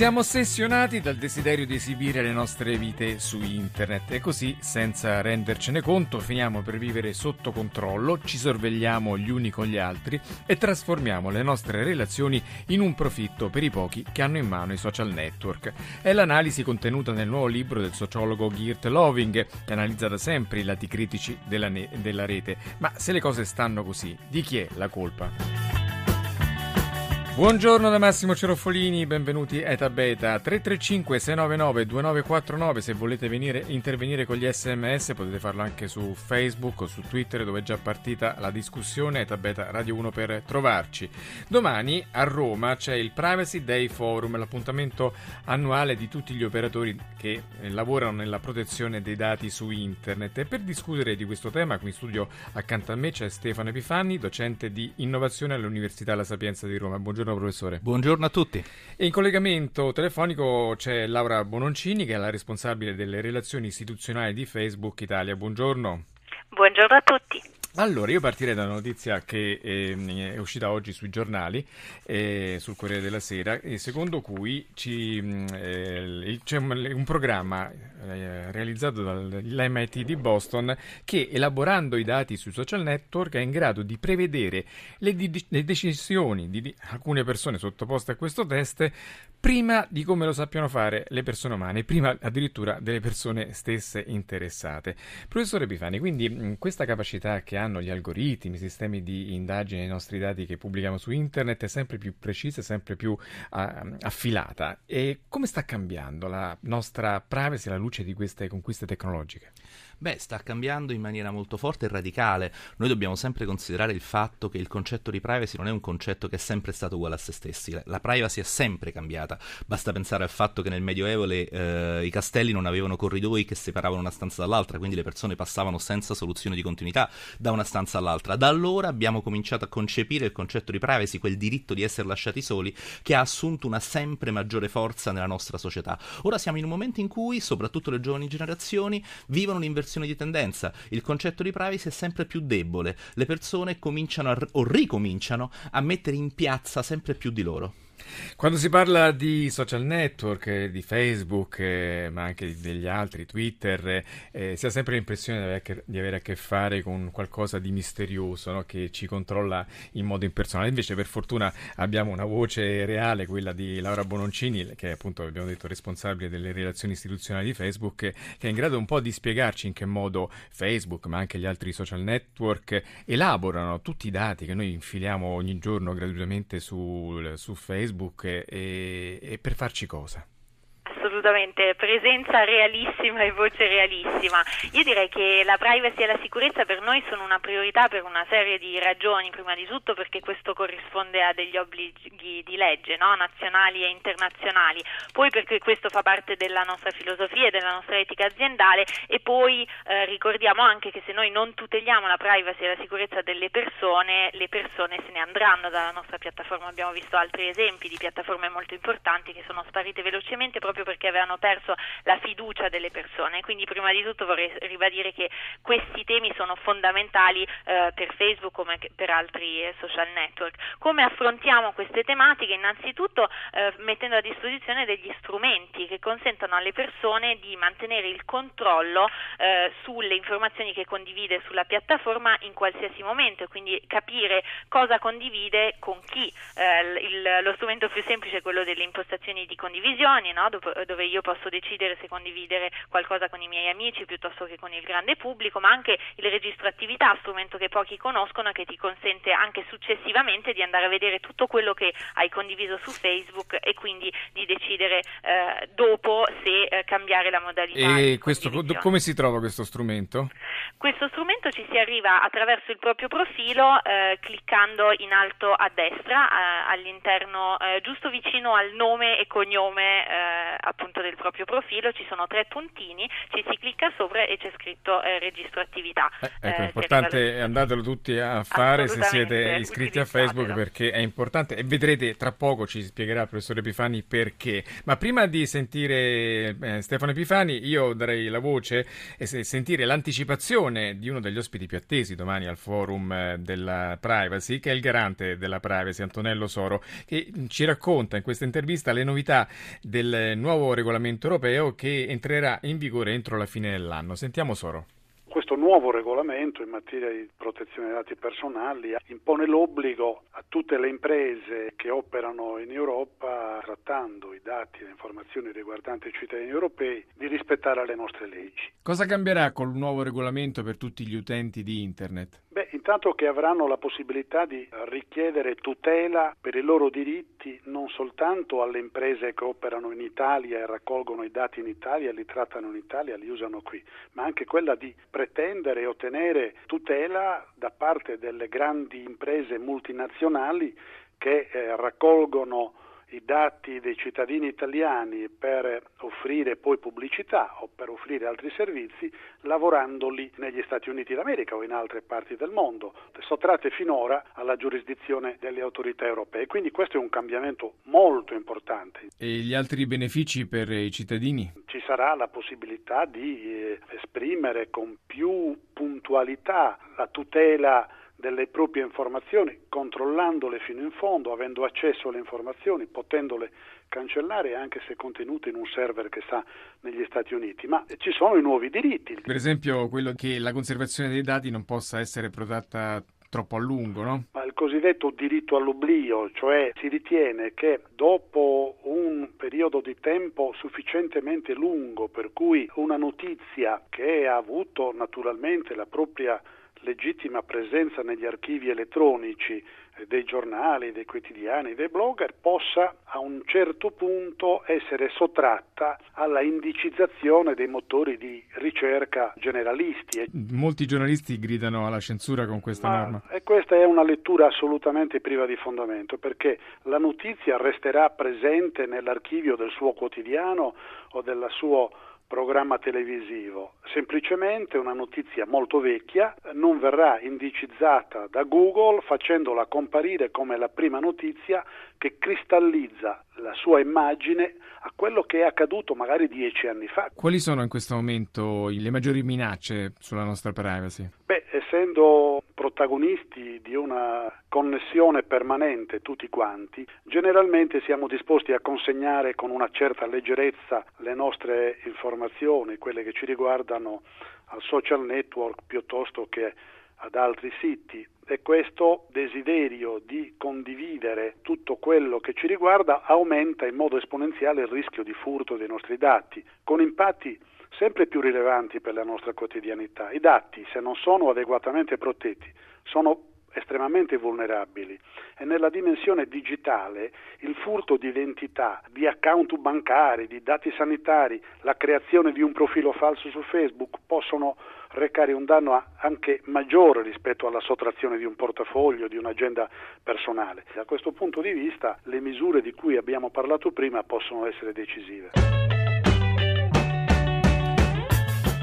Siamo ossessionati dal desiderio di esibire le nostre vite su internet e così, senza rendercene conto, finiamo per vivere sotto controllo, ci sorvegliamo gli uni con gli altri e trasformiamo le nostre relazioni in un profitto per i pochi che hanno in mano i social network. È l'analisi contenuta nel nuovo libro del sociologo Geert Loving, che analizza da sempre i lati critici della, ne- della rete. Ma se le cose stanno così, di chi è la colpa? Buongiorno da Massimo Ceroffolini, benvenuti a Eta Beta 335 699 2949 se volete venire, intervenire con gli sms potete farlo anche su Facebook o su Twitter dove è già partita la discussione Eta Beta Radio 1 per trovarci. Domani a Roma c'è il Privacy Day Forum, l'appuntamento annuale di tutti gli operatori che eh, lavorano nella protezione dei dati su internet e per discutere di questo tema qui in studio accanto a me c'è Stefano Epifani, docente di innovazione all'Università La Sapienza di Roma. Buongiorno Buongiorno professore. Buongiorno a tutti. E in collegamento telefonico c'è Laura Bononcini che è la responsabile delle relazioni istituzionali di Facebook Italia. Buongiorno. Buongiorno a tutti. Allora, io partirei da una notizia che eh, è uscita oggi sui giornali, eh, sul Corriere della Sera, secondo cui ci, mm, eh, c'è un, un programma eh, realizzato dall'MIT di Boston che, elaborando i dati sui social network, è in grado di prevedere le, di, le decisioni di, di alcune persone sottoposte a questo test prima di come lo sappiano fare le persone umane, prima addirittura delle persone stesse interessate. Professore Bifani, quindi mm, questa capacità che hanno gli algoritmi, i sistemi di indagine dei nostri dati che pubblichiamo su internet è sempre più precisa, sempre più uh, affilata. E come sta cambiando la nostra privacy alla luce di queste conquiste tecnologiche? Beh, sta cambiando in maniera molto forte e radicale. Noi dobbiamo sempre considerare il fatto che il concetto di privacy non è un concetto che è sempre stato uguale a se stessi. La privacy è sempre cambiata. Basta pensare al fatto che nel Medioevo le, eh, i castelli non avevano corridoi che separavano una stanza dall'altra, quindi le persone passavano senza soluzione di continuità da una stanza all'altra. Da allora abbiamo cominciato a concepire il concetto di privacy, quel diritto di essere lasciati soli, che ha assunto una sempre maggiore forza nella nostra società. Ora siamo in un momento in cui, soprattutto le giovani generazioni, vivono un'inversione inversione di tendenza. Il concetto di privacy è sempre più debole. Le persone cominciano a, o ricominciano a mettere in piazza sempre più di loro. Quando si parla di social network, eh, di Facebook, eh, ma anche degli altri, Twitter, eh, si ha sempre l'impressione di avere, che, di avere, a che fare con qualcosa di misterioso no? che ci controlla in modo impersonale. Invece, per fortuna, abbiamo una voce reale, quella di Laura Bononcini, che è appunto, abbiamo detto, responsabile delle relazioni istituzionali di Facebook, che è in grado un po' di spiegarci in che modo Facebook, ma anche gli altri social network, elaborano tutti i dati che noi infiliamo ogni giorno gratuitamente su, su Facebook Facebook e, e per farci cosa? Assolutamente, presenza realissima e voce realissima. Io direi che la privacy e la sicurezza per noi sono una priorità per una serie di ragioni, prima di tutto perché questo corrisponde a degli obblighi di legge, no? nazionali e internazionali, poi perché questo fa parte della nostra filosofia e della nostra etica aziendale e poi eh, ricordiamo anche che se noi non tuteliamo la privacy e la sicurezza delle persone, le persone se ne andranno dalla nostra piattaforma. Abbiamo visto altri esempi di piattaforme molto importanti che sono sparite velocemente proprio perché avevano perso la fiducia delle persone. Quindi prima di tutto vorrei ribadire che questi temi sono fondamentali eh, per Facebook come per altri eh, social network. Come affrontiamo queste tematiche? Innanzitutto eh, mettendo a disposizione degli strumenti che consentano alle persone di mantenere il controllo eh, sulle informazioni che condivide sulla piattaforma in qualsiasi momento e quindi capire cosa condivide con chi. Eh, il, lo strumento più semplice è quello delle impostazioni di condivisione, no? dove, dove io posso decidere se condividere qualcosa con i miei amici piuttosto che con il grande pubblico, ma anche il registro attività, strumento che pochi conoscono e che ti consente anche successivamente di andare a vedere tutto quello che hai condiviso su Facebook e quindi di decidere eh, dopo se eh, cambiare la modalità. E questo, come si trova questo strumento? Questo strumento ci si arriva attraverso il proprio profilo eh, cliccando in alto a destra eh, all'interno, eh, giusto vicino al nome e cognome eh, appunto appunto del proprio profilo, ci sono tre puntini, ci si clicca sopra e c'è scritto eh, registro attività. Eh, ecco, è importante, andatelo tutti a fare se siete iscritti a Facebook perché è importante e vedrete tra poco ci spiegherà il professor Epifani perché. Ma prima di sentire eh, Stefano Epifani io darei la voce e sentire l'anticipazione di uno degli ospiti più attesi domani al forum eh, della privacy che è il garante della privacy Antonello Soro che ci racconta in questa intervista le novità del nuovo regolamento europeo che entrerà in vigore entro la fine dell'anno. Sentiamo Soro. Questo nuovo regolamento in materia di protezione dei dati personali impone l'obbligo a tutte le imprese che operano in Europa trattando i dati e le informazioni riguardanti i cittadini europei di rispettare le nostre leggi. Cosa cambierà col nuovo regolamento per tutti gli utenti di Internet? Beh, intanto che avranno la possibilità di richiedere tutela per i loro diritti non soltanto alle imprese che operano in Italia e raccolgono i dati in Italia, li trattano in Italia, li usano qui, ma anche quella di pretendere e ottenere tutela da parte delle grandi imprese multinazionali che eh, raccolgono i dati dei cittadini italiani per offrire poi pubblicità o per offrire altri servizi lavorandoli negli Stati Uniti d'America o in altre parti del mondo, sottratte finora alla giurisdizione delle autorità europee. Quindi questo è un cambiamento molto importante. E gli altri benefici per i cittadini? Ci sarà la possibilità di eh, esprimere con più puntualità la tutela delle proprie informazioni, controllandole fino in fondo, avendo accesso alle informazioni, potendole cancellare anche se contenute in un server che sta negli Stati Uniti, ma ci sono i nuovi diritti. Per esempio quello che la conservazione dei dati non possa essere protratta troppo a lungo, no? Ma il cosiddetto diritto all'oblio, cioè si ritiene che dopo un periodo di tempo sufficientemente lungo per cui una notizia che ha avuto naturalmente la propria legittima presenza negli archivi elettronici dei giornali, dei quotidiani, dei blogger possa a un certo punto essere sottratta alla indicizzazione dei motori di ricerca generalisti. Molti giornalisti gridano alla censura con questa Ma, norma. E questa è una lettura assolutamente priva di fondamento perché la notizia resterà presente nell'archivio del suo quotidiano o del suo programma televisivo. Semplicemente una notizia molto vecchia non verrà indicizzata da Google facendola comparire come la prima notizia che cristallizza la sua immagine a quello che è accaduto magari dieci anni fa. Quali sono in questo momento le maggiori minacce sulla nostra privacy? Beh, essendo protagonisti di una connessione permanente tutti quanti, generalmente siamo disposti a consegnare con una certa leggerezza le nostre informazioni, quelle che ci riguardano al social network piuttosto che ad altri siti e questo desiderio di condividere tutto quello che ci riguarda aumenta in modo esponenziale il rischio di furto dei nostri dati, con impatti sempre più rilevanti per la nostra quotidianità. I dati, se non sono adeguatamente protetti, sono estremamente vulnerabili e nella dimensione digitale il furto di identità, di account bancari, di dati sanitari, la creazione di un profilo falso su Facebook possono recare un danno anche maggiore rispetto alla sottrazione di un portafoglio, di un'agenda personale. Da questo punto di vista le misure di cui abbiamo parlato prima possono essere decisive.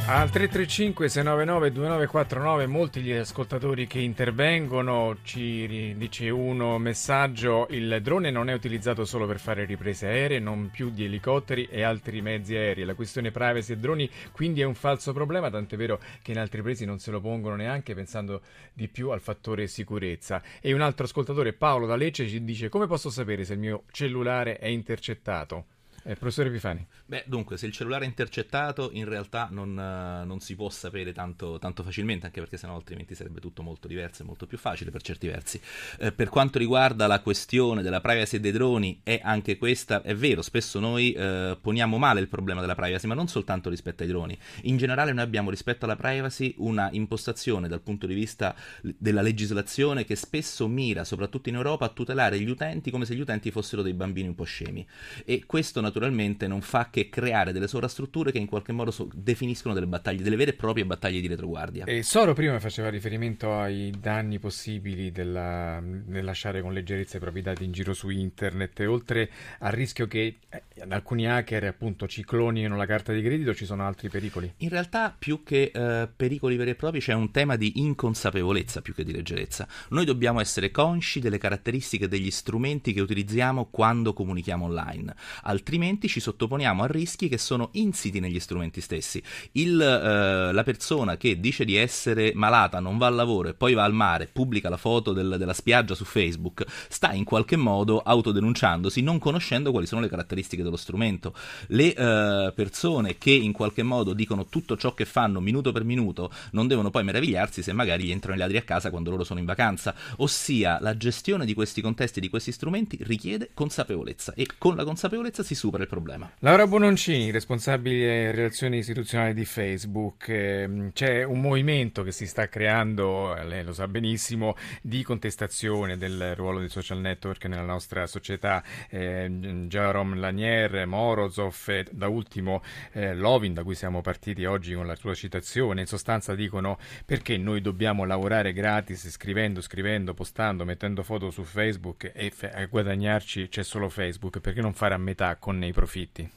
Al 335-699-2949 molti gli ascoltatori che intervengono, ci dice uno messaggio, il drone non è utilizzato solo per fare riprese aeree, non più di elicotteri e altri mezzi aerei. La questione privacy e droni quindi è un falso problema, tant'è vero che in altri paesi non se lo pongono neanche pensando di più al fattore sicurezza. E un altro ascoltatore, Paolo da Lecce, ci dice come posso sapere se il mio cellulare è intercettato? Eh, professore Epifani. Beh, dunque, se il cellulare è intercettato, in realtà non, uh, non si può sapere tanto, tanto, facilmente, anche perché sennò altrimenti sarebbe tutto molto diverso e molto più facile per certi versi. Eh, per quanto riguarda la questione della privacy dei droni, è anche questa, è vero, spesso noi eh, poniamo male il problema della privacy, ma non soltanto rispetto ai droni. In generale noi abbiamo rispetto alla privacy una impostazione dal punto di vista della legislazione che spesso mira, soprattutto in Europa, a tutelare gli utenti come se gli utenti fossero dei bambini un po' scemi. E questo naturalmente naturalmente non fa che creare delle sovrastrutture che in qualche modo so- definiscono delle battaglie, delle vere e proprie battaglie di retroguardia. E Soro prima faceva riferimento ai danni possibili della, nel lasciare con leggerezza i propri dati in giro su internet, oltre al rischio che eh, alcuni hacker appunto ci clonino la carta di credito, ci sono altri pericoli? In realtà più che eh, pericoli veri e propri c'è un tema di inconsapevolezza più che di leggerezza. Noi dobbiamo essere consci delle caratteristiche degli strumenti che utilizziamo quando comunichiamo online, altrimenti ci sottoponiamo a rischi che sono insiti negli strumenti stessi. Il, eh, la persona che dice di essere malata, non va al lavoro e poi va al mare, pubblica la foto del, della spiaggia su Facebook, sta in qualche modo autodenunciandosi, non conoscendo quali sono le caratteristiche dello strumento. Le eh, persone che in qualche modo dicono tutto ciò che fanno minuto per minuto non devono poi meravigliarsi se magari gli entrano i ladri a casa quando loro sono in vacanza, ossia la gestione di questi contesti, di questi strumenti richiede consapevolezza e con la consapevolezza si supera il problema. Laura Bononcini, responsabile relazioni istituzionali di Facebook, ehm, c'è un movimento che si sta creando, lei lo sa benissimo, di contestazione del ruolo dei social network nella nostra società. Eh, Jerome Lanier, Morozov, e da ultimo eh, Lovin, da cui siamo partiti oggi con la sua citazione, in sostanza dicono perché noi dobbiamo lavorare gratis scrivendo, scrivendo, postando, mettendo foto su Facebook e a guadagnarci c'è solo Facebook, perché non fare a metà con i profitti?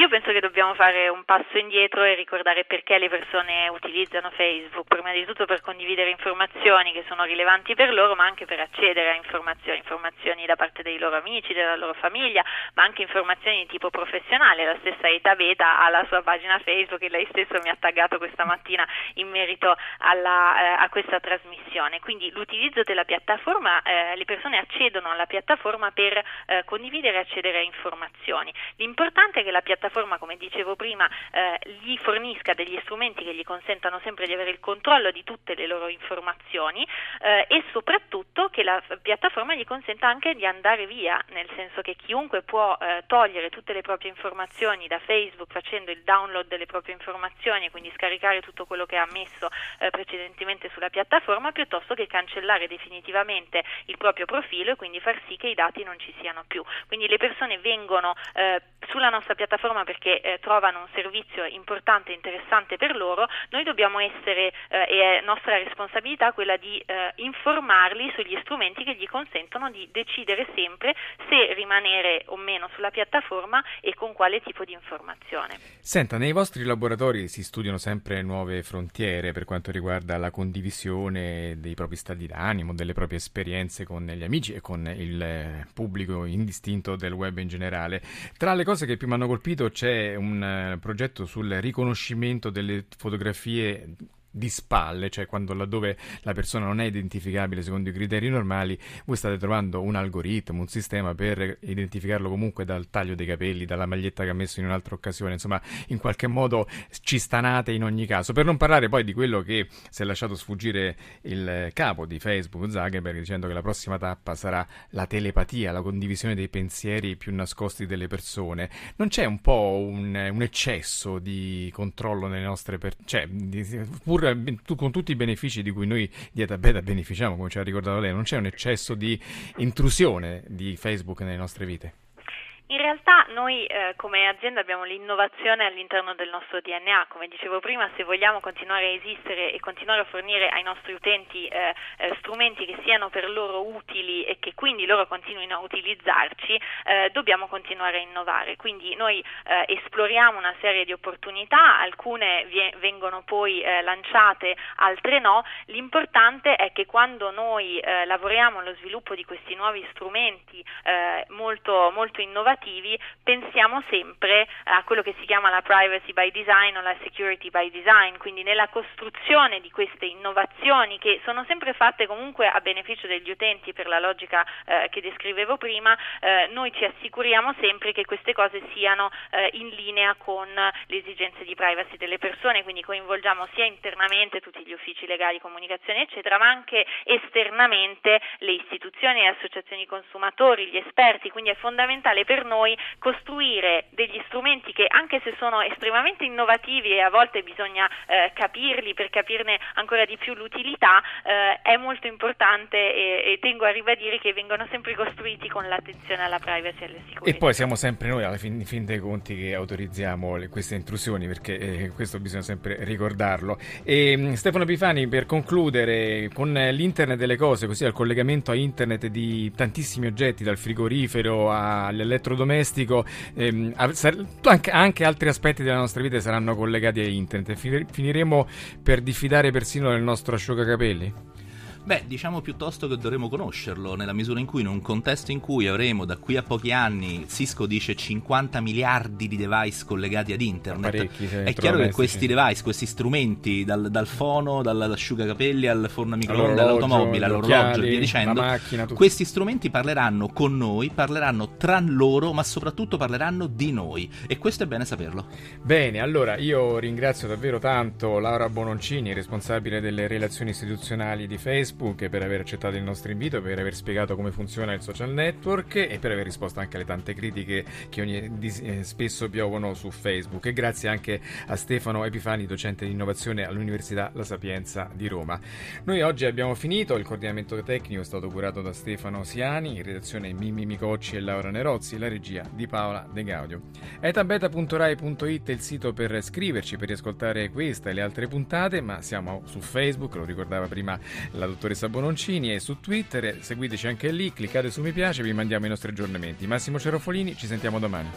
Io penso che dobbiamo fare un passo indietro e ricordare perché le persone utilizzano Facebook, prima di tutto per condividere informazioni che sono rilevanti per loro, ma anche per accedere a informazioni, informazioni da parte dei loro amici, della loro famiglia, ma anche informazioni di tipo professionale. La stessa Eta Beta ha la sua pagina Facebook e lei stesso mi ha taggato questa mattina in merito alla, eh, a questa trasmissione. Quindi l'utilizzo della piattaforma, eh, le persone accedono alla piattaforma per eh, condividere e accedere a informazioni. L'importante è che la piattaforma piattaforma, come dicevo prima, eh, gli fornisca degli strumenti che gli consentano sempre di avere il controllo di tutte le loro informazioni eh, e soprattutto che la piattaforma gli consenta anche di andare via, nel senso che chiunque può eh, togliere tutte le proprie informazioni da Facebook facendo il download delle proprie informazioni e quindi scaricare tutto quello che ha messo eh, precedentemente sulla piattaforma piuttosto che cancellare definitivamente il proprio profilo e quindi far sì che i dati non ci siano più. Quindi le persone vengono eh, sulla nostra piattaforma piattaforma perché eh, trovano un servizio importante e interessante per loro, noi dobbiamo essere, eh, e è nostra responsabilità quella di eh, informarli sugli strumenti che gli consentono di decidere sempre se rimanere o meno sulla piattaforma e con quale tipo di informazione. Senta, nei vostri laboratori si studiano sempre nuove frontiere per quanto riguarda la condivisione dei propri stati d'animo, delle proprie esperienze con gli amici e con il eh, pubblico indistinto del web in generale. Tra le cose che più mi hanno colpito c'è un uh, progetto sul riconoscimento delle fotografie di spalle, cioè quando laddove la persona non è identificabile secondo i criteri normali, voi state trovando un algoritmo, un sistema per identificarlo comunque dal taglio dei capelli, dalla maglietta che ha messo in un'altra occasione, insomma, in qualche modo ci stanate in ogni caso. Per non parlare poi di quello che si è lasciato sfuggire il capo di Facebook, Zuckerberg, dicendo che la prossima tappa sarà la telepatia, la condivisione dei pensieri più nascosti delle persone. Non c'è un po' un, un eccesso di controllo nelle nostre persone, cioè, pur pur con tutti i benefici di cui noi di Beta beneficiamo, come ci ha ricordato lei, non c'è un eccesso di intrusione di Facebook nelle nostre vite? In realtà noi eh, come azienda abbiamo l'innovazione all'interno del nostro DNA, come dicevo prima, se vogliamo continuare a esistere e continuare a fornire ai nostri utenti eh, eh, strumenti che siano per loro utili e che quindi loro continuino a utilizzarci, eh, dobbiamo continuare a innovare. Quindi noi eh, esploriamo una serie di opportunità, alcune vie- vengono poi eh, lanciate, altre no. L'importante è che quando noi lavoriamo allo sviluppo di questi nuovi strumenti molto, molto innovativi, innovativi pensiamo sempre a quello che si chiama la privacy by design o la security by design, quindi nella costruzione di queste innovazioni che sono sempre fatte comunque a beneficio degli utenti per la logica eh, che descrivevo prima, eh, noi ci assicuriamo sempre che queste cose siano eh, in linea con le esigenze di privacy delle persone, quindi coinvolgiamo sia internamente tutti gli uffici legali, comunicazione eccetera, ma anche esternamente le istituzioni, le associazioni consumatori, gli esperti, quindi è fondamentale per noi noi costruire degli strumenti che anche se sono estremamente innovativi e a volte bisogna eh, capirli per capirne ancora di più l'utilità, eh, è molto importante e, e, tengo a ribadire che vengono sempre costruiti con l'attenzione alla privacy e alla sicurezza. E poi siamo sempre noi alla fin, fin dei conti che autorizziamo le, queste intrusioni perché eh, questo bisogna sempre ricordarlo. E, mm, Stefano Pifani per concludere con l'internet delle cose, così al collegamento a internet di tantissimi oggetti dal frigorifero all'elettrodomestico, ehm, anche, anche altri aspetti della nostra vita saranno collegati a internet. Finiremo per diffidare persino del nostro asciugacapelli? Beh, diciamo piuttosto che dovremo conoscerlo, nella misura in cui in un contesto in cui avremo da qui a pochi anni, Cisco dice 50 miliardi di device collegati ad internet, è chiaro che questi device, questi strumenti, dal, dal fono, dall'asciugacapelli al forno a microonde, all'automobile, all'orologio e via dicendo, macchina, questi strumenti parleranno con noi, parleranno tra loro, ma soprattutto parleranno di noi. E questo è bene saperlo. Bene, allora io ringrazio davvero tanto Laura Bononcini, responsabile delle relazioni istituzionali di Facebook Facebook per aver accettato il nostro invito, per aver spiegato come funziona il social network e per aver risposto anche alle tante critiche che ogni, eh, spesso piovono su Facebook. E grazie anche a Stefano Epifani, docente di innovazione all'Università La Sapienza di Roma. Noi oggi abbiamo finito, il coordinamento tecnico è stato curato da Stefano Siani, in redazione Mimmi Micocci e Laura Nerozzi, la regia di Paola De Gaudio. etabeta.rai.it è il sito per scriverci, per riascoltare questa e le altre puntate, ma siamo su Facebook, lo ricordava prima la dottoressa dottoressa Bononcini e su Twitter, seguiteci anche lì, cliccate su mi piace, vi mandiamo i nostri aggiornamenti. Massimo Cerofolini, ci sentiamo domani.